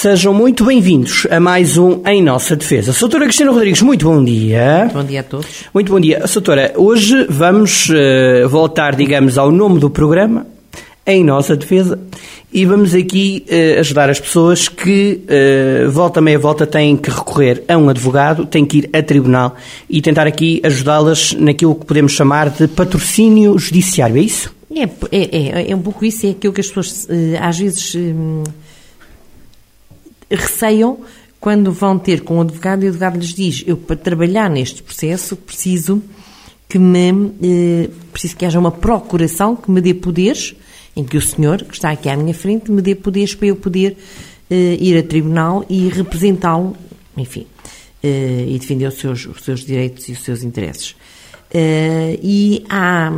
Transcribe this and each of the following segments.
Sejam muito bem-vindos a mais um Em Nossa Defesa. Soutora Cristina Rodrigues, muito bom dia. Bom dia a todos. Muito bom dia. Soutora, hoje vamos uh, voltar, digamos, ao nome do programa, Em Nossa Defesa, e vamos aqui uh, ajudar as pessoas que, uh, volta meia volta, têm que recorrer a um advogado, têm que ir a tribunal e tentar aqui ajudá-las naquilo que podemos chamar de patrocínio judiciário, é isso? É, é, é, é um pouco isso, é aquilo que as pessoas às vezes receiam quando vão ter com o advogado e o advogado lhes diz: Eu, para trabalhar neste processo, preciso que me eh, preciso que haja uma procuração que me dê poderes, em que o senhor, que está aqui à minha frente, me dê poderes para eu poder eh, ir a tribunal e representá-lo, enfim, eh, e defender os seus, os seus direitos e os seus interesses. Eh, e há,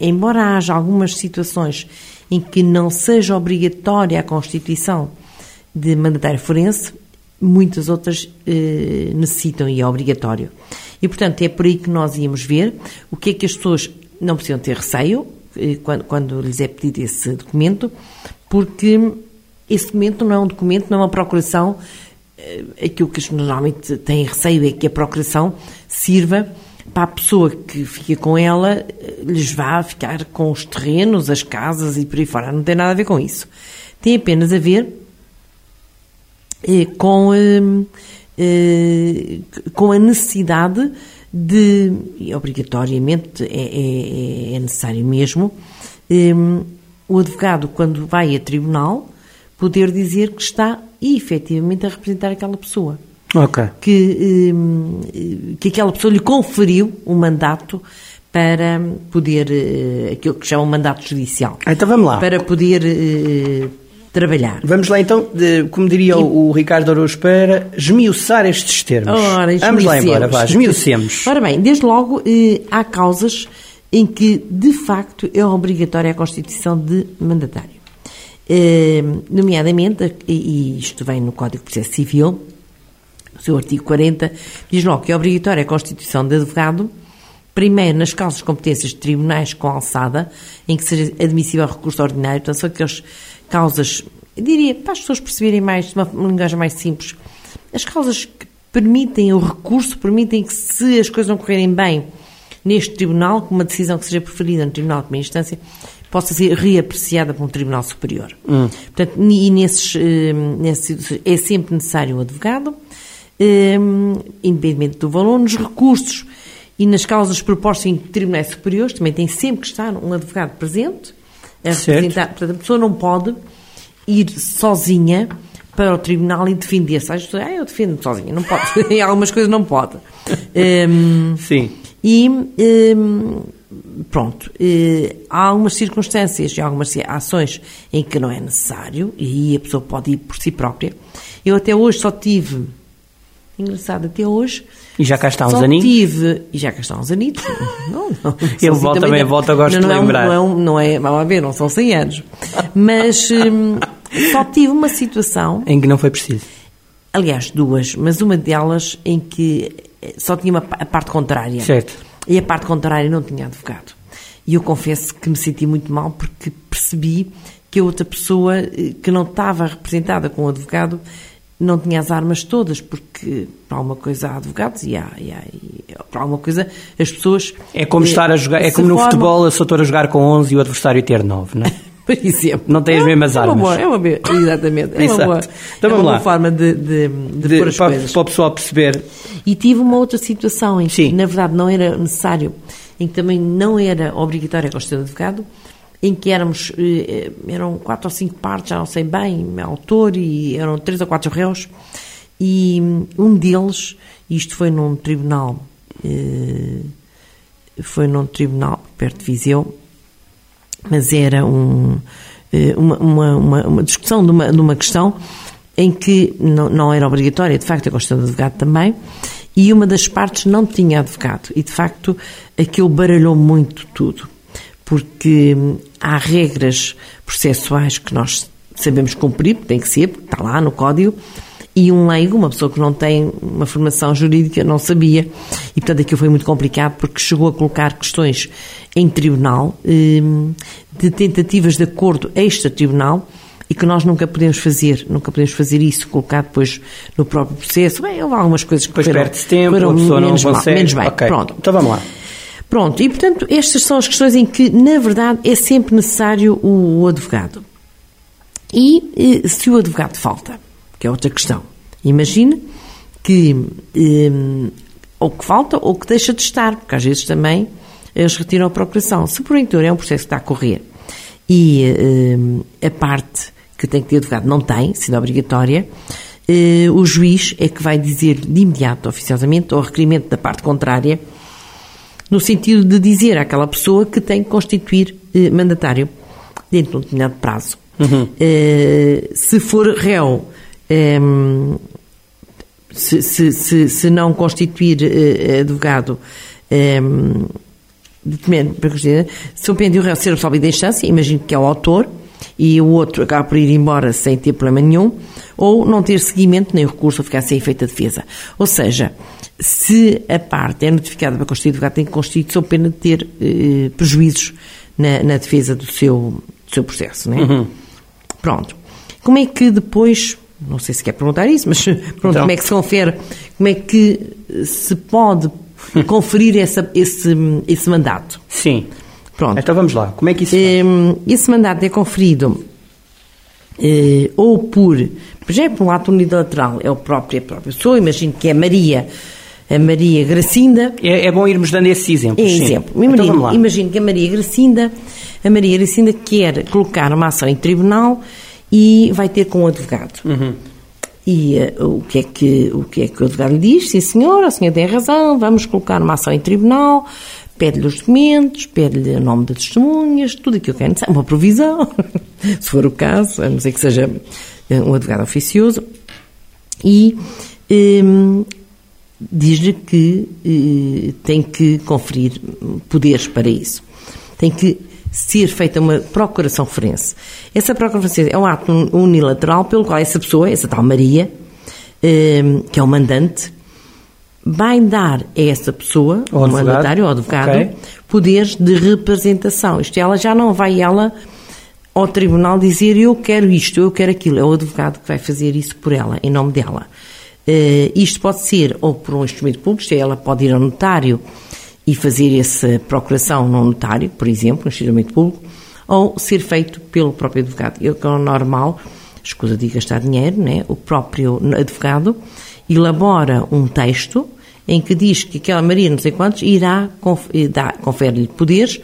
embora haja algumas situações em que não seja obrigatória a constituição de mandatário forense, muitas outras eh, necessitam e é obrigatório. E, portanto, é por aí que nós íamos ver o que é que as pessoas não precisam ter receio eh, quando, quando lhes é pedido esse documento, porque esse documento não é um documento, não é uma procuração. Eh, aquilo que as pessoas normalmente têm receio é que a procuração sirva para a pessoa que fica com ela, eh, lhes vá ficar com os terrenos, as casas e por aí fora. Não tem nada a ver com isso. Tem apenas a ver com, eh, eh, com a necessidade de, e obrigatoriamente é, é, é necessário mesmo, o advogado, quando vai a tribunal, poder dizer que está efetivamente a representar aquela pessoa. Okay. Que, que aquela pessoa lhe conferiu o mandato para poder, aquilo que chama um mandato judicial. Então vamos lá. Para poder trabalhar. Vamos lá então, de, como diria e... o, Ricardo Araújo para esmiuçar estes termos. Ora, Vamos lá embora, vá, esmiucemos. Ora bem, desde logo eh, há causas em que de facto é obrigatória a constituição de mandatário. Eh, nomeadamente, e isto vem no Código de Processo Civil, o seu artigo 40, diz logo que é obrigatória a constituição de advogado Primeiro, nas causas de competências de tribunais com alçada, em que seja admissível recurso ordinário, portanto, são aquelas causas, diria, para as pessoas perceberem mais, de uma linguagem mais simples, as causas que permitem o recurso, permitem que, se as coisas não correrem bem neste tribunal, com uma decisão que seja preferida no tribunal de primeira instância, possa ser reapreciada por um tribunal superior. Hum. Portanto, e nesses, eh, nesses, é sempre necessário um advogado, eh, independentemente do valor, nos recursos e nas causas propostas em tribunais superiores também tem sempre que estar um advogado presente a representar. Portanto, a pessoa não pode ir sozinha para o tribunal e defender-se. Às vezes, ah, eu defendo-me sozinha. Não pode. em algumas coisas não pode. Um, Sim. E, um, pronto, uh, há algumas circunstâncias e algumas ações em que não é necessário e aí a pessoa pode ir por si própria. Eu até hoje só tive Engraçado, até hoje. E já cá está uns aninhos? tive. E já cá está uns anitos. Não, não. Ele volta também, não, volta, gosto não, de lembrar. Não é, não é, vamos ver, não são 100 anos. Mas hum, só tive uma situação. Em que não foi preciso? Aliás, duas, mas uma delas em que eh, só tinha uma, a parte contrária. Certo. E a parte contrária não tinha advogado. E eu confesso que me senti muito mal porque percebi que a outra pessoa eh, que não estava representada com o advogado não tinha as armas todas, porque para alguma coisa há advogados e há, e há e para alguma coisa as pessoas. É como estar a jogar, é como no futebol a doutora a jogar com 11 e o adversário ter 9, não é? Por exemplo. Não tem as mesmas é armas. Boa, é uma boa, exatamente. É uma boa, então, é uma boa forma de, de, de, de pôr as para, coisas. Para o pessoal perceber. E tive uma outra situação em que, Sim. na verdade, não era necessário, em que também não era obrigatória a constituição de advogado, em que éramos, eh, eram quatro ou cinco partes, já não sei bem, autor, e eram três ou quatro réus, e um deles, isto foi num tribunal, eh, foi num tribunal perto de Viseu, mas era um, eh, uma, uma, uma, discussão de uma, de uma questão em que não, não era obrigatória, de facto, a Constituição de Advogado também, e uma das partes não tinha advogado, e de facto aquilo baralhou muito tudo porque há regras processuais que nós sabemos cumprir, tem que ser, está lá no código, e um leigo, uma pessoa que não tem uma formação jurídica, não sabia. E, portanto, aquilo foi muito complicado porque chegou a colocar questões em tribunal, hum, de tentativas de acordo extra-tribunal, e que nós nunca podemos fazer, nunca podemos fazer isso, colocar depois no próprio processo. Bem, houve algumas coisas que Depois perde-se tempo, a pessoa não menos, mal, consegue. menos bem. Ok. Pronto. Então vamos lá. Pronto, e portanto, estas são as questões em que, na verdade, é sempre necessário o, advogado. E eh, se o advogado falta, que é outra questão, imagine que eh, ou que falta ou que deixa de estar, porque às vezes também eles retiram a procuração. Se porventura é um processo que está a correr e eh, a parte que tem que ter advogado não tem, sendo obrigatória, eh, o juiz é que vai dizer de imediato, oficiosamente, ou requerimento da parte contrária, no sentido de dizer àquela pessoa que tem que constituir eh, mandatário dentro de um determinado prazo. Eh, se for réu, ehm, se, se, se, se não constituir eh, advogado, ehm, para constituir, se o pende o réu ser absolvido em instância, imagino que é o autor, e o outro acaba por ir embora sem ter problema nenhum, ou não ter seguimento nem recurso ou ficar sem efeito a defesa. Ou seja, se a parte é notificada para constituir advogado, tem que constituir sob pena de ter eh, prejuízos na, na defesa do seu, do seu processo. Não é? Pronto. Como é que depois, não sei se quer perguntar isso, mas pronto, Então. como é que se confere, como é que se pode conferir essa, esse, esse mandato? Sim. Pronto. Então vamos lá. Como é que isso faz? Hum, Esse mandato é conferido eh, ou por, por exemplo, um ato unilateral, é o próprio, é a própria pessoa, imagino que é Maria, a Maria Gracinda, É, é bom irmos dando esses exemplos. é exemplo. Então Imagino, lá. imagino que a Maria Gracinda, a Maria Gracinda quer colocar uma ação em tribunal e vai ter com um advogado. Uhum. E eh, o, que é que, o que é que o advogado lhe diz? Sim, senhor, a senhora tem razão, vamos colocar uma ação em tribunal, pede-lhe os documentos, pede-lhe o nome das testemunhas, tudo aquilo que é necessário, uma provisão, se for o caso, a não ser que seja eh, um advogado oficioso, e hum, diz-lhe que eh, tem que conferir poderes para isso. Tem que ser feita uma procuração forense. Essa procuração forense é um ato unilateral pelo qual essa pessoa, essa tal Maria, eh, que é o mandante, vai dar a essa pessoa, Ao ao advogado. mandatário, ao advogado, Ok. poderes de representação. Isto é, ela já não vai ela ao tribunal dizer eu quero isto, eu quero aquilo. É o advogado que vai fazer isso por ela, em nome dela. Eh, isto pode ser ou por um instrumento público, isto é, ela pode ir ao notário e fazer essa procuração no notário, por exemplo, no instrumento público, ou ser feito pelo próprio advogado. Eu, que é o normal, escusa de gastar dinheiro, né? o próprio advogado elabora um texto em que diz que aquela Maria, não sei quantos, irá, eh, confere-lhe poderes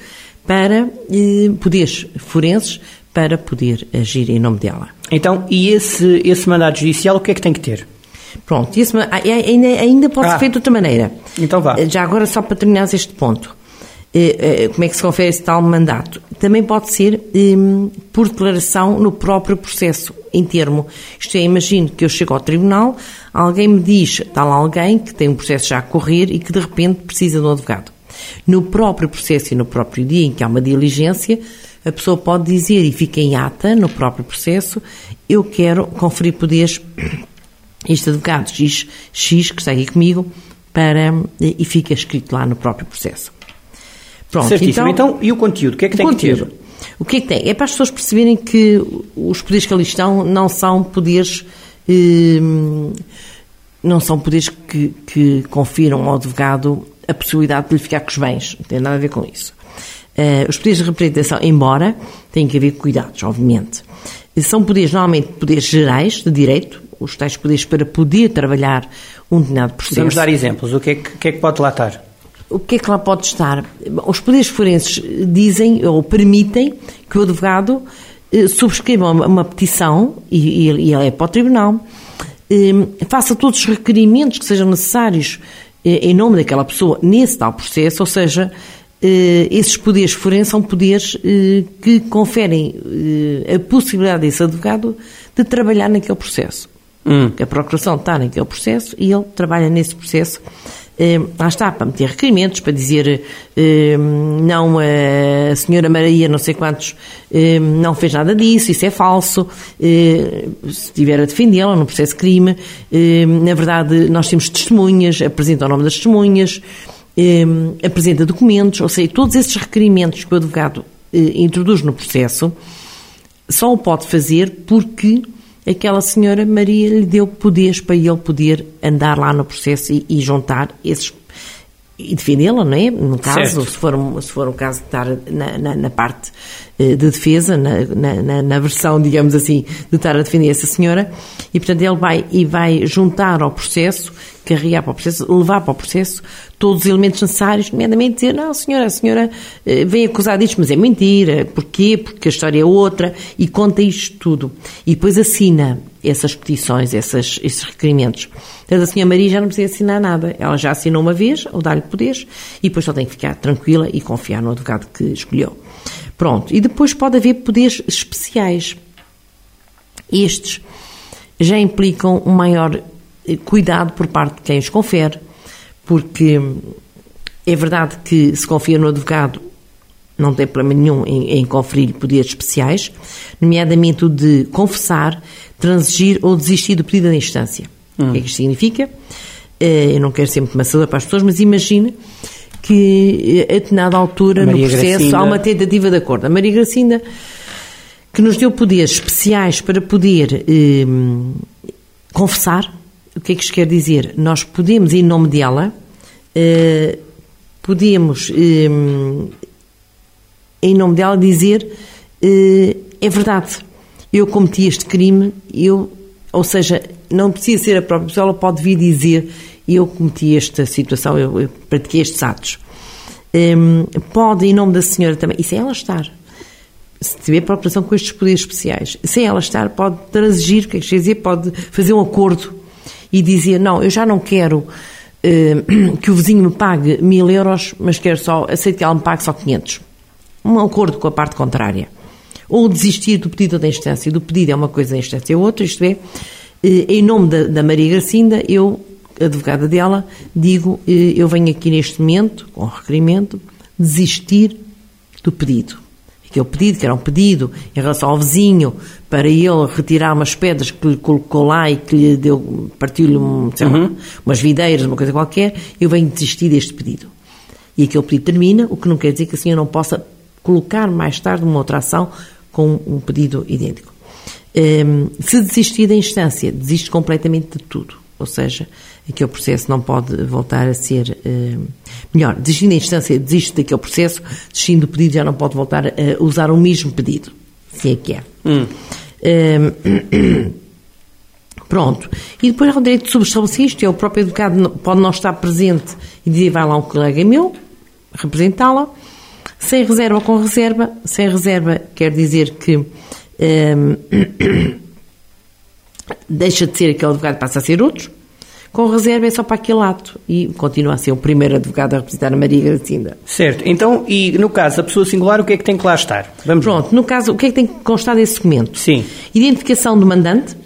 para, eh, poderes forenses para poder agir em nome dela. Então, e esse, esse mandato judicial, o que é que tem que ter? Pronto, isso ah, é- ainda, ainda pode Ah. ser feito de outra maneira. Então vá. Já agora, só para terminar este ponto. Eh, eh, Como é que se confere esse tal mandato? Também pode ser hum, por declaração no próprio processo, em termo. Isto é, imagino que eu chego ao tribunal, alguém me diz, tal alguém que tem um processo já a correr e que de repente precisa de um advogado. No próprio processo e no próprio dia em que há uma diligência, a pessoa pode dizer e fica em ata no próprio processo, eu quero conferir poderes este advogado X, X que está aqui comigo para, e fica escrito lá no próprio processo. Pronto, Certíssimo. Então, e o conteúdo? O que é que tem que conteúdo. ter? O que é que tem? É para as pessoas perceberem que os poderes que ali estão não são poderes. hum, não são poderes que, que confiram ao advogado a possibilidade de lhe ficar com os bens. Não tem nada a ver com isso. Eh, os poderes de representação, embora tenham que haver cuidados, obviamente, são poderes, normalmente, poderes gerais de direito, os tais poderes para poder trabalhar um determinado processo. Vamos dar exemplos. O que é que, que, é que pode lá estar? O que é que lá pode estar? Os poderes forenses dizem ou permitem que o advogado eh, subscreva uma, petição e, e, e ele é para o tribunal, eh, faça todos os requerimentos que sejam necessários eh, em nome daquela pessoa nesse tal processo, ou seja, esses poderes forenses são poderes que conferem a possibilidade desse advogado de trabalhar naquele processo. Hum. A procuração está naquele processo e ele trabalha nesse processo. Eh, lá está, para meter requerimentos, para dizer eh, não, a senhora Maria, não sei quantos, eh, não fez nada disso, isso é falso. Se estiver a defendê-la no processo de crime, na verdade, nós temos testemunhas, apresenta o nome das testemunhas, apresenta documentos, ou seja, todos esses requerimentos que o advogado introduz no processo só o pode fazer porque aquela senhora Maria lhe deu poderes para ele poder andar lá no processo e, e juntar esses e defendê-la, não é? No caso, se for, um, se for um caso de estar na, na, na parte eh, de defesa, na, na, na, versão, digamos assim, de estar a defender essa senhora, e portanto ele vai e vai juntar ao processo, carregar para o processo, levar para o processo todos os elementos necessários, nomeadamente dizer, não, senhora, a senhora eh, vem acusar disto, mas é mentira, porquê? Porque a história é outra, e conta isto tudo. E depois assina essas petições, essas, esses requerimentos. Portanto, a senhora Maria já não precisa assinar nada. Ela já assinou uma vez, ou dá-lhe poderes, e depois só tem que ficar tranquila e confiar no advogado que escolheu. Pronto. E depois pode haver poderes especiais. Estes já implicam um maior eh, cuidado por parte de quem os confere, porque é verdade que se confia no advogado não tem problema nenhum em, em conferir poderes especiais, nomeadamente o de confessar, transigir ou desistir do pedido da instância. Hum. O que é que isto significa? Eh, eu não quero ser muito maçador para as pessoas, mas imagina que a determinada altura no processo Gracinda. há uma tentativa de acordo. A Maria Gracinda, que nos deu poderes especiais para poder eh, confessar, o que é que isto quer dizer? Nós podemos, em nome dela, eh, podemos, eh, em nome dela, dizer eh, é verdade, eu cometi este crime, eu, ou seja, não precisa ser a própria pessoa, ela pode vir dizer eu cometi esta situação, eu, eu pratiquei estes atos. Um, pode, em nome da senhora também, e sem ela estar, se tiver preocupação com estes poderes especiais, sem ela estar, pode transigir, quer dizer? Pode fazer um acordo e dizer: Não, eu já não quero que o vizinho me pague mil euros, mas quero só, aceito que ela me pague só 500. Um acordo com a parte contrária. Ou desistir do pedido da instância. Do pedido é uma coisa, da instância é outra, isto é, eh, em nome da, da Maria Gracinda, eu, advogada dela, digo: eh, eu venho aqui neste momento, com requerimento, desistir do pedido aquele pedido, que era um pedido em relação ao vizinho, para ele retirar umas pedras que lhe colocou lá e que lhe deu, partiu-lhe um, uhum. umas videiras, uma coisa qualquer, eu venho desistir deste pedido. E aquele pedido termina, o que não quer dizer que a senhora não possa colocar mais tarde uma outra ação com um pedido idêntico. Um, ehm, se desistir da instância, desiste completamente de tudo. Ou seja, aquele processo não pode voltar a ser. Uh, melhor, desistindo da instância, desiste daquele processo, desistindo do pedido, já não pode voltar a usar o mesmo pedido. Se é que é. Hum. Uh, pronto. E depois há o direito de subestabelecer isto, é o próprio educado pode não estar presente e dizer vai lá um colega meu, representá-la, sem reserva ou com reserva. Sem reserva quer dizer que um, deixa de ser aquele advogado passa a ser outro. Com reserva é só para aquele ato e continua a ser o primeiro advogado a representar a Maria Gracinda. Certo. Então, e no caso da pessoa singular, o que é que tem que lá estar? Vamos Pronto, ver. no caso, o que é que tem que constar desse documento? Sim. Identificação do mandante,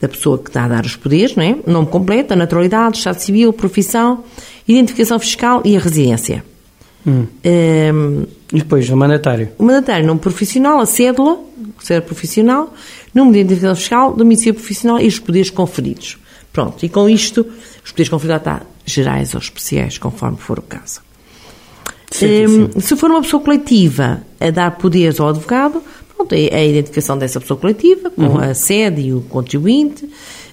da pessoa que está a dar os poderes, não é? Nome completo, a naturalidade, estado civil, profissão, identificação fiscal e a residência. Hum. Um, ehm, e depois, o mandatário? O mandatário, nome profissional, a cédula, cédula profissional, número de identificação fiscal, domicílio profissional e os poderes conferidos. Pronto, e com isto, os poderes conferidos está gerais ou especiais, conforme for o caso. Um, se for uma pessoa coletiva a dar poderes ao advogado, pronto, é a identificação dessa pessoa coletiva, com uhum. a sede e o contribuinte,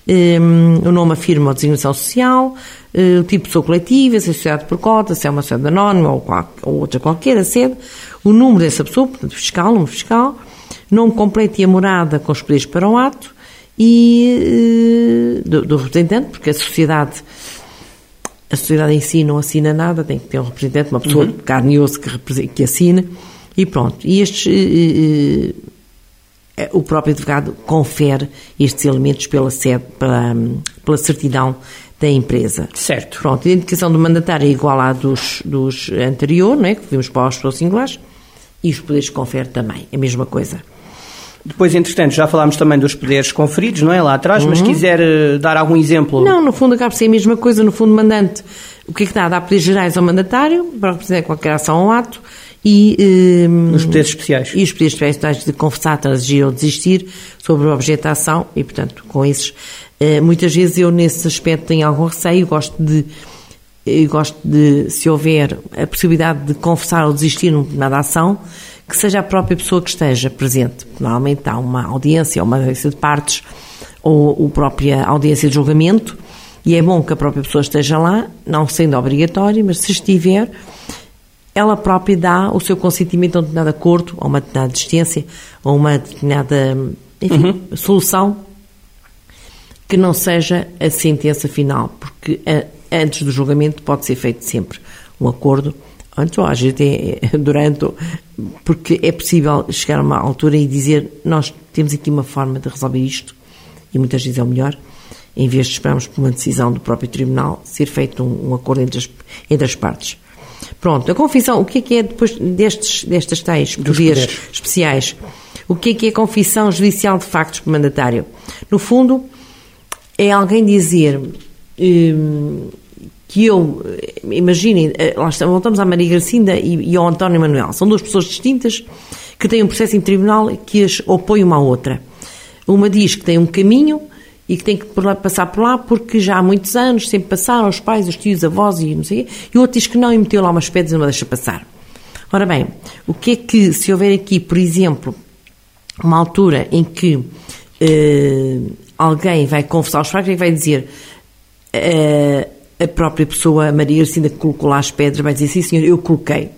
um, o nome, a firma ou designação social, uh, o tipo de pessoa coletiva, se é sociedade por cota, se é uma sociedade anónima ou, qual, ou outra qualquer, a sede, o número dessa pessoa, portanto, fiscal, número fiscal, nome completo e a morada com os poderes para o ato e uh, do, do, representante, porque a sociedade a sociedade em si não assina nada, tem que ter um representante, uma pessoa uhum. de carne e osso que, que assine, e pronto. E estes, uh, uh, o próprio advogado confere estes elementos pela, sede, pela, pela certidão da empresa. Certo. Pronto, a identificação do mandatário é igual à dos, dos anterior, não é? que vimos para os pessoas singulares, e os poderes confere também, a mesma coisa. Depois, entretanto, já falámos também dos poderes conferidos, não é? Lá atrás, uhum. mas quiser uh, dar algum exemplo. Não, no fundo acaba por ser a mesma coisa. No fundo, mandante, o que é que dá? Dá poderes gerais ao mandatário, para representar qualquer ação ou ato, e. Uh, os poderes especiais. E os poderes especiais de confessar, transigir ou desistir sobre o objeto da ação, e, portanto, com esses. Uh, muitas vezes eu, nesse aspecto, tenho algum receio, gosto de. Eu gosto de, se houver a possibilidade de confessar ou desistir numa ação, que seja a própria pessoa que esteja presente. Normalmente há uma audiência, uma audiência de partes, ou a própria audiência de julgamento, e é bom que a própria pessoa esteja lá, não sendo obrigatório, mas se estiver, ela própria dá o seu consentimento a um determinado acordo, a uma determinada distância, a uma determinada enfim, uhum. solução que não seja a sentença final, porque antes do julgamento pode ser feito sempre um acordo, antes ou às vezes durante, porque é possível chegar a uma altura e dizer nós temos aqui uma forma de resolver isto, e muitas vezes é o melhor, em vez de esperarmos por uma decisão do próprio tribunal, ser feito um, um acordo entre as, entre as partes. Pronto, a confissão, o que é que é depois destes, destas tais poderes, poderes, especiais? O que é que é confissão judicial de factos por mandatário? No fundo, é alguém dizer hum, que eu, imaginem, eh, lá voltamos à Maria Gracinda e, e ao António Manuel, são duas pessoas distintas que têm um processo em tribunal que as opõe uma à outra. Uma diz que tem um caminho e que tem que passar por lá porque já há muitos anos sempre passaram os pais, os tios, avós e não sei e o outro diz que não e meteu lá umas pedras e não deixa passar. Ora bem, o que é que, se houver aqui, por exemplo, uma altura em que eh, alguém vai confessar os fracos e vai dizer eh, a própria pessoa, a Maria Garcinda, que colocou lá as pedras, vai dizer, sim senhor, eu coloquei,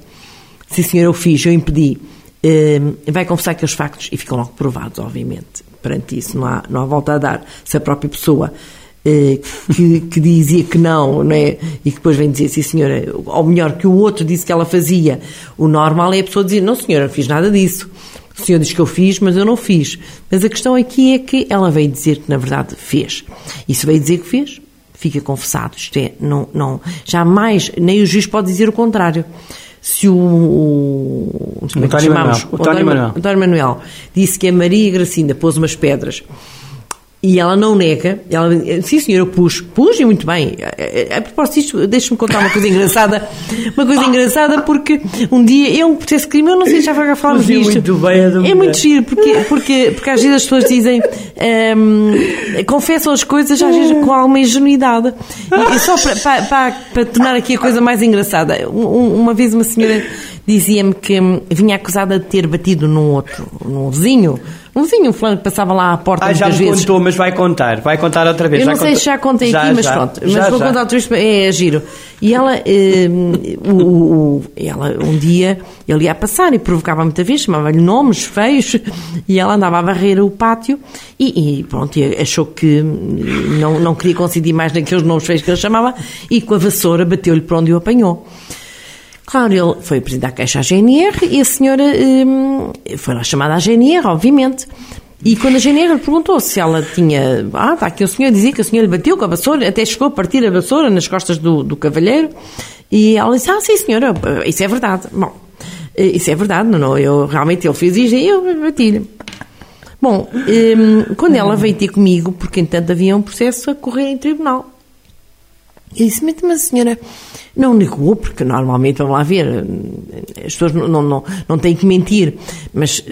sim senhor, eu fiz, eu impedi, eh, vai confessar aqueles factos e ficam logo provados, obviamente perante isso, não há, não há volta a dar. Se a própria pessoa eh, que, que, dizia que não, não é? E que depois vem dizer, sim senhora, ou melhor, que o outro disse que ela fazia, o normal é a pessoa dizer, não senhora, não fiz nada disso. O senhor diz que eu fiz, mas eu não fiz. Mas a questão aqui é que ela veio dizer que na verdade fez. E se veio dizer que fez, fica confessado. Isto é, não, não, jamais, nem o juiz pode dizer o contrário se o, o, o, é António, Manuel, o António, Manuel. António Manuel disse que a Maria Gracinda pôs umas pedras e ela não nega, ela sim senhor, eu pus, pus e muito bem. A, a propósito disto, deixe-me contar uma coisa engraçada, uma coisa engraçada porque um dia, é um processo crime, eu não sei se já vai falar disto. Muito bem, é muito giro, porque, porque, porque às vezes as pessoas dizem, um, confessam as coisas às vezes com alguma ingenuidade. E só para, para, para, para tornar aqui a coisa mais engraçada, uma vez uma senhora dizia-me que vinha acusada de ter batido num outro, num vizinho, um vizinho, um fulano que passava lá à porta ah, já me vezes. contou, mas vai contar, vai contar outra vez. Eu não sei se já contei já, aqui, mas já, pronto. Mas já, vou contar outra vez, é, é giro. E ela, um, o, o, ela, um dia, ele ia passar e provocava muita vez, chamava-lhe nomes feios, e ela andava a varrer o pátio e, e pronto, e achou que não, não queria coincidir mais naqueles nomes feios que ele chamava, e com a vassoura bateu-lhe para onde o apanhou. Claro, ele foi presidente da Caixa GNR e a senhora hum, foi lá chamada à GNR, obviamente. E quando a GNR lhe perguntou se ela tinha. Ah, está aqui o senhor dizia que o senhor lhe bateu com a vassoura, até chegou a partir a vassoura nas costas do, do cavalheiro. E ela disse: Ah, sim, senhora, isso é verdade. Bom, isso é verdade, não, não eu realmente ele fez isso e eu bati-lhe. Bom, hum, quando ela veio ter comigo, porque entanto havia um processo a correr em tribunal, eu disse: Mas a senhora não negou, porque normalmente, vamos lá ver, as pessoas não, não, não, não têm que mentir, mas...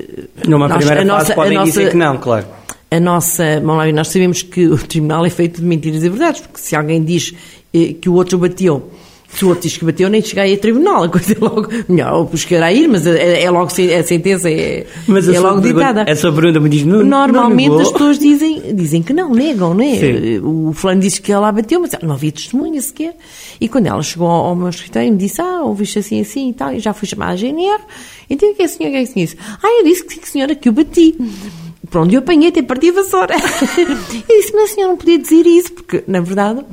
Numa nós, primeira a fase nossa, podem a nossa, dizer que não, claro. A nossa, vamos lá ver, nós sabemos que o tribunal é feito de mentiras e verdades, porque se alguém diz eh, que o outro bateu se o outro diz que bateu, nem cheguei a tribunal. A coisa é logo. Melhor, chegar a ir, mas é, é logo a sentença é, mas é logo ditada. Essa pergunta me diz não. Normalmente não as pessoas dizem, dizem que não, negam, não é? Sim. O fulano disse que ela bateu, mas não havia testemunha sequer. E quando ela chegou ao meu escritório, me disse: Ah, ouviste assim, assim e tal, e já fui chamar a GNR. Então o que é a senhora, o que é a senhora disse? Ah, eu disse que sim, senhora, que eu bati. Pronto, eu apanhei até parti a vassoura. eu disse, mas a senhora não podia dizer isso, porque, na verdade,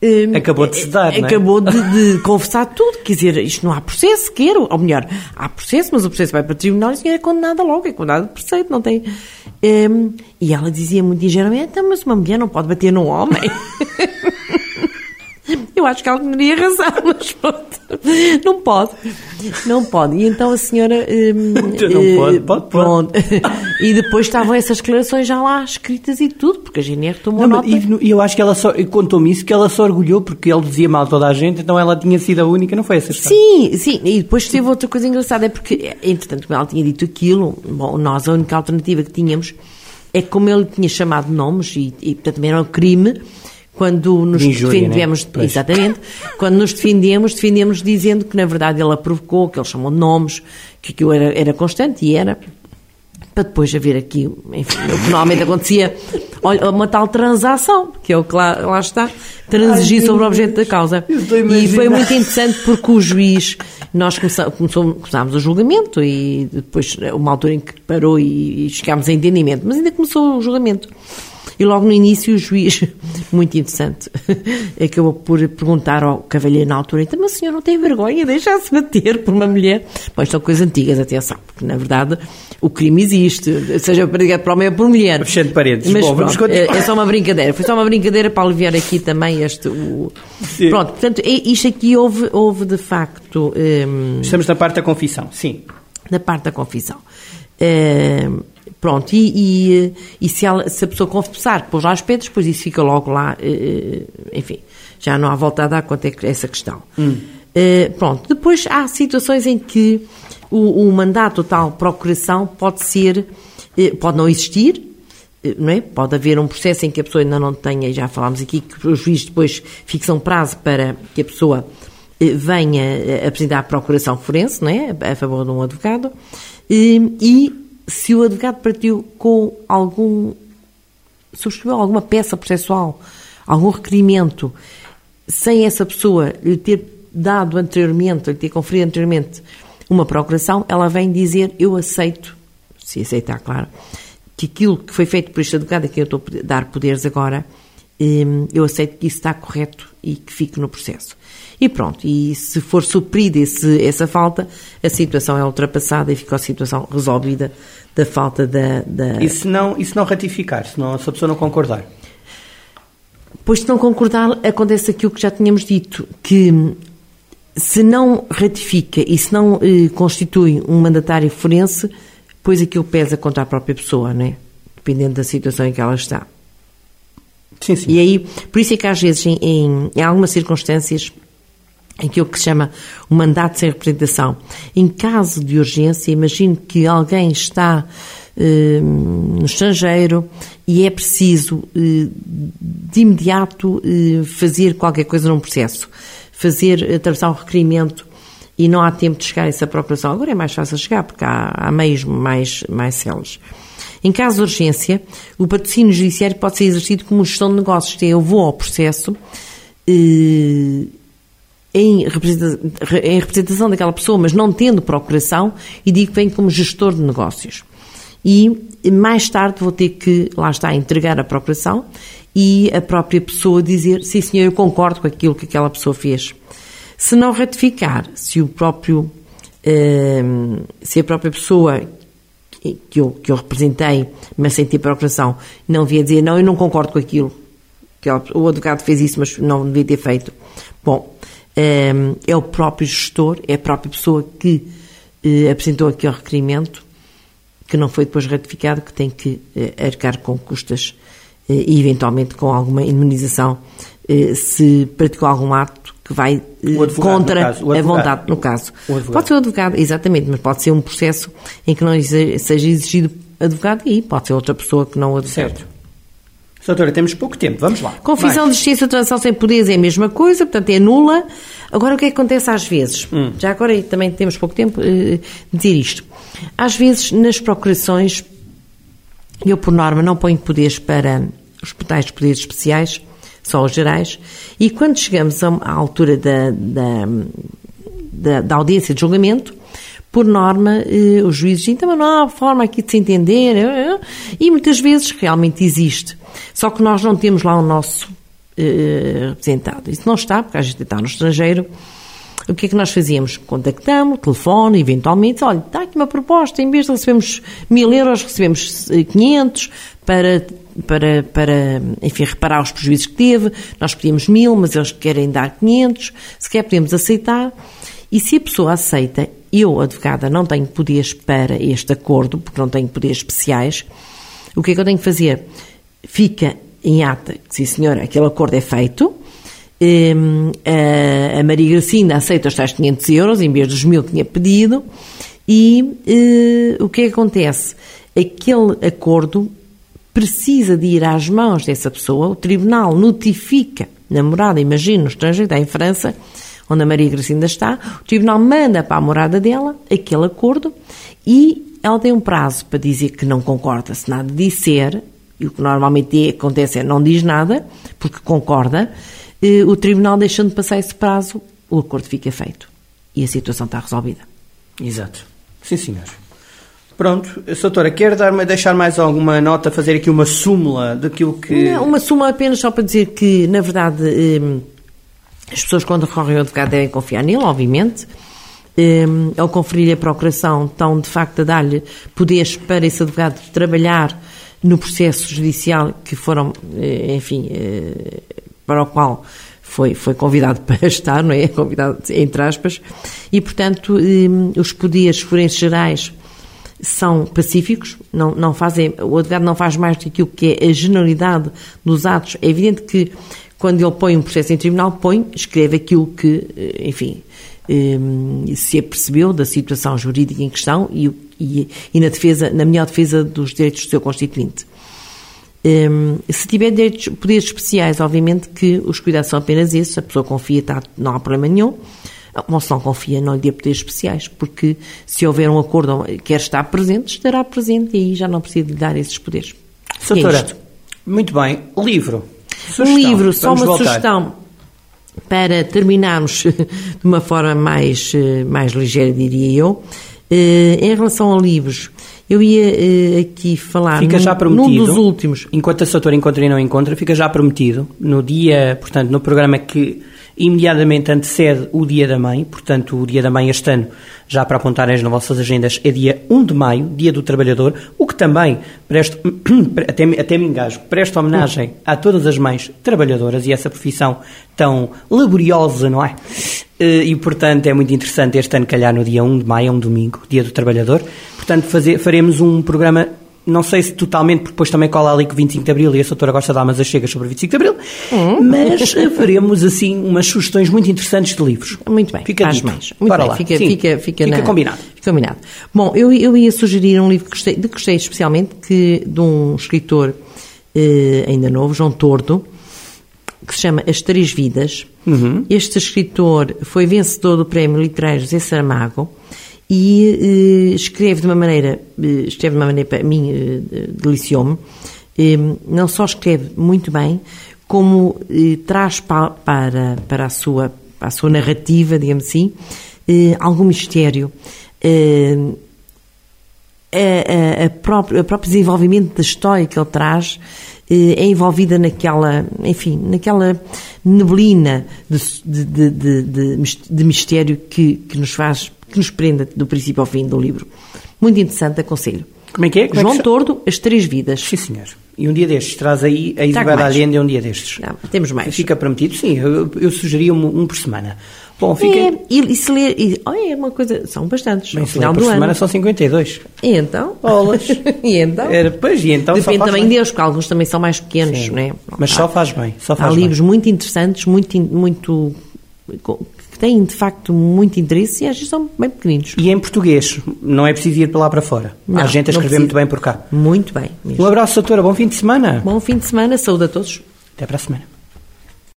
Hum, acabou de se dar, é? Acabou de, de confessar tudo. Quer dizer, isto não há processo, quero. Ou melhor, há processo, mas o processo vai para o tribunal e a senhora é condenada logo, é condenada por preceito, não tem. Um, e ela dizia muito ligeiramente: então, mas uma mulher não pode bater num homem. Eu acho que ela teria razão, mas pronto, não pode. Não pode. E então a senhora. Hum, não pode, eh, pode, pode. E depois estavam essas declarações já lá escritas e tudo, porque a GNR tomou não, nota. E eu acho que ela só. Contou-me isso, que ela só orgulhou porque ele dizia mal toda a gente, então ela tinha sido a única, não foi essa história? Sim, sim. E depois teve outra coisa engraçada, é porque, entretanto, como ela tinha dito aquilo, bom, nós a única alternativa que tínhamos é como ele tinha chamado nomes, e, e portanto também era um crime quando nos De injúria, defendemos, né? Exatamente, quando nos defendemos, defendemos dizendo que na verdade ele a provocou, que ele chamou de nomes, que aquilo era, era constante e era, para depois haver aqui, enfim, o que normalmente acontecia, olha, uma tal transação, que é o que lá, lá está, transigir Ai, sobre o objeto da causa. E foi muito interessante porque o juiz, nós começámos o julgamento e depois uma altura em que parou e, e chegámos a entendimento, mas ainda começou o julgamento. E logo no início o juiz, muito interessante, acabou por perguntar ao cavalheiro na altura, então, mas o senhor não tem vergonha de deixar-se bater por uma mulher? Pois são coisas antigas, atenção, porque na verdade o crime existe, seja praticado por homem ou por mulher. Fechando parênteses. Mas Bom, vamos pronto, é, continuar. é só uma brincadeira. Foi só uma brincadeira para aliviar aqui também este. O... Sim. Pronto, portanto, é- isto aqui houve, houve de facto. hum, Estamos na parte da confissão, sim. da parte da confissão. Hum, pronto, e, e, e se, ela- se a pessoa confessar pôs lá os pés, depois isso fica logo lá, eh, enfim, já não há volta a dar quanto é que- essa questão. Eh, pronto, depois há situações em que o, o mandato tal procuração pode ser, eh, pode não existir, eh, não é? Pode haver um processo em que a pessoa ainda não tenha, e já falámos aqui, que o juiz depois fixa um prazo para que a pessoa eh, venha eh, apresentar a procuração forense, não é? A favor de um advogado. E se o advogado partiu com algum. subscreveu alguma peça processual, algum requerimento, sem essa pessoa lhe ter dado anteriormente, lhe ter conferido anteriormente uma procuração, ela vem dizer: Eu aceito, se aceitar, claro, que aquilo que foi feito por este advogado, a quem eu estou a dar poderes agora, eu aceito que isso está correto e que fique no processo. E pronto, e se for suprida esse, essa falta, a situação é ultrapassada e fica a situação resolvida da falta da. da... E se não, e se não ratificar, se, não, se a pessoa não concordar? Pois, se não concordar, acontece aquilo que já tínhamos dito, que hum, se não ratifica e se não eh, constitui um mandatário forense, pois aquilo pesa contra a própria pessoa, não é? Dependendo da situação em que ela está. Sim, sim. E aí, por isso é que às vezes, em, em, em algumas circunstâncias, aquilo que se chama o mandato sem representação, em caso de urgência, imagino que alguém está eh, no estrangeiro e é preciso eh, de imediato eh, fazer qualquer coisa num processo, fazer, atravessar um requerimento e não há tempo de chegar a essa procuração. Agora é mais fácil chegar porque há, há meios mais, mais céleres. Em caso de urgência, o patrocínio judiciário pode ser exercido como gestão de negócios. Isto eu vou ao processo eh, em, representa- em representação daquela pessoa, mas não tendo procuração, e digo que vem como gestor de negócios. E mais tarde vou ter que, lá está, entregar a procuração e a própria pessoa dizer, sim senhor, eu concordo com aquilo que aquela pessoa fez. Se não ratificar, se o próprio, eh, se a própria pessoa que eu, que eu representei, mas sem ter procuração, não via dizer, não, eu não concordo com aquilo, que o advogado fez isso, mas não devia ter feito. Bom, eh, é o próprio gestor, é a própria pessoa que eh, apresentou aquele requerimento, que não foi depois ratificado, que tem que eh, arcar com custas e eventualmente com alguma indemnização eh, se praticou algum ato que vai eh, contra a vontade, no caso. Pode ser o advogado, exatamente, mas pode ser um processo em que não seja exigido advogado e pode ser outra pessoa que não o advogado. Certo. Doutora, temos pouco tempo, vamos lá. Confissão Vai. de justiça ou transação sem poderes é a mesma coisa, portanto é nula. Agora, o que é que acontece às vezes? Hum. Já agora também temos pouco tempo eh, de dizer isto. Às vezes, nas procurações, eu, por norma, não ponho poderes para os tais poderes especiais, só os gerais, e quando chegamos à altura da, da, da, da audiência de julgamento, por norma, eh, os juízes dizem, "Então, não há forma aqui de se entender, eh, eh", e muitas vezes realmente existe. Só que nós não temos lá o nosso eh, representado. Isso não está, porque a gente está no estrangeiro. O que é que nós fazíamos? Contactamos, telefone, eventualmente, olha, está aqui uma proposta, em vez de recebermos mil euros, recebemos eh, 500 para, para, para, enfim, reparar os prejuízos que teve, nós pedimos mil, mas eles querem dar 500, se quer podemos aceitar, e se a pessoa aceita, eu, advogada, não tenho poderes para este acordo, porque não tenho poderes especiais, o que é que eu tenho que fazer? Fica em ata, sim senhora, aquele acordo é feito, a, Maria Gracinda aceita os tais 500 euros em vez dos mil que tinha pedido e eh, o que é que acontece? Aquele acordo precisa de ir às mãos dessa pessoa, o tribunal notifica na morada, imagino, no estrangeiro, está em França, onde a Maria Gracinda está, o tribunal manda para a morada dela aquele acordo e ela tem um prazo para dizer que não concorda. Se nada disser, e o que normalmente acontece é não diz nada, porque concorda, o tribunal deixando de passar esse prazo, o acordo fica feito. E a situação está resolvida. Exato. Sim, senhor. Pronto, doutora, quer dar deixar mais alguma nota, fazer aqui uma súmula daquilo que. Não, uma súmula apenas só para dizer que, na verdade, eh, as pessoas, quando recorrem ao advogado, devem confiar nele, obviamente. Um, ao conferir a procuração, estão de facto a dar-lhe poderes para esse advogado trabalhar no processo judicial que foram, eh, enfim, eh, para o qual foi, foi convidado para estar, não é? Convidado entre aspas, e portanto um, os poderes forenses gerais são pacíficos, não, não fazem, o advogado não faz mais do que aquilo que é a generalidade dos atos. É evidente que quando ele põe um processo em tribunal, põe, escreve aquilo que, eh, enfim, eh, se apercebeu da situação jurídica em questão e, e, e, na defesa, na melhor defesa dos direitos do seu constituinte. Eh, se tiver direitos, poderes especiais, obviamente que os cuidados são apenas esses, a pessoa confia, tá, não há problema nenhum. Ou se não confia, não lhe dê poderes especiais, porque se houver um acordo, quer estar presente, estará presente e aí já não precisa lhe dar esses poderes. Doutora, é muito bem. Livro. Sugestão. Um livro, só uma voltar. sugestão para terminarmos de uma forma mais, eh, mais ligeira, diria eu. Eh, em relação a livros, eu ia eh, aqui falar fica já prometido, num dos últimos. Enquanto a Soutora encontra e não encontra, fica já prometido no dia, portanto, no programa que imediatamente antecede o Dia da Mãe, portanto, o Dia da Mãe este ano, já para apontarem nas vossas agendas, é dia 1 de maio, Dia do Trabalhador, o que também, presta, até, até me engasgo, presta homenagem a todas as mães trabalhadoras e essa profissão tão laboriosa, não é? Eh, e, portanto, é muito interessante este ano calhar no dia 1 de maio, é um domingo, Dia do Trabalhador. Portanto, fazer, faremos um programa não sei se totalmente, porque depois também cola ali com 25 de Abril e a doutora gosta de dar umas achegas sobre 25 de Abril, hum. mas faremos assim umas sugestões muito interessantes de livros. Muito bem, fica faz mais. Muito Bora bem, lá. fica, Sim. fica, fica, fica na... combinado. Fica combinado. Bom, eu, eu ia sugerir um livro que gostei, de que gostei especialmente, que, de um escritor eh, ainda novo, João Tordo, que se chama As Três Vidas. Uhum. Este escritor foi vencedor do Prémio Literário José Saramago e eh, escreve de uma maneira, eh, escreve de uma maneira para mim eh, deliciou-me, eh, não só escreve muito bem, como traz pa, para, para, a sua, para a sua narrativa, digamos assim, algum mistério. A, a, a, próprio, a próprio desenvolvimento da história que ele traz é envolvida naquela, enfim, naquela neblina de, de, de, de mistério que, que nos faz que nos prenda do princípio ao fim do livro. Muito interessante, aconselho. Como é que é? Como João é que Tordo, As Três Vidas. Sim, senhor. E um dia destes, traz aí a Isabel Allende um dia destes. Não, temos mais. Fica prometido, sim, eu, eu sugeria um, um, por semana. Bom, fica... É, e, e se ler... E, oh, é uma coisa... São bastantes. Bem, final por do semana ano. são 52. E então? Bolas. e então? Era, pois, e então Depende também bem. deles, porque alguns também são mais pequenos, sim. não é? Mas só faz bem. Só faz há bem. livros muito interessantes, muito... muito que têm de facto muito interesse e às vezes são bem pequeninos. E em português, não é preciso ir para lá para fora. Não, Há gente a escrever muito bem por cá. Muito bem. Mesmo. Um abraço, doutora. Bom fim de semana. Bom fim de semana. Saúde a todos. Até para a semana.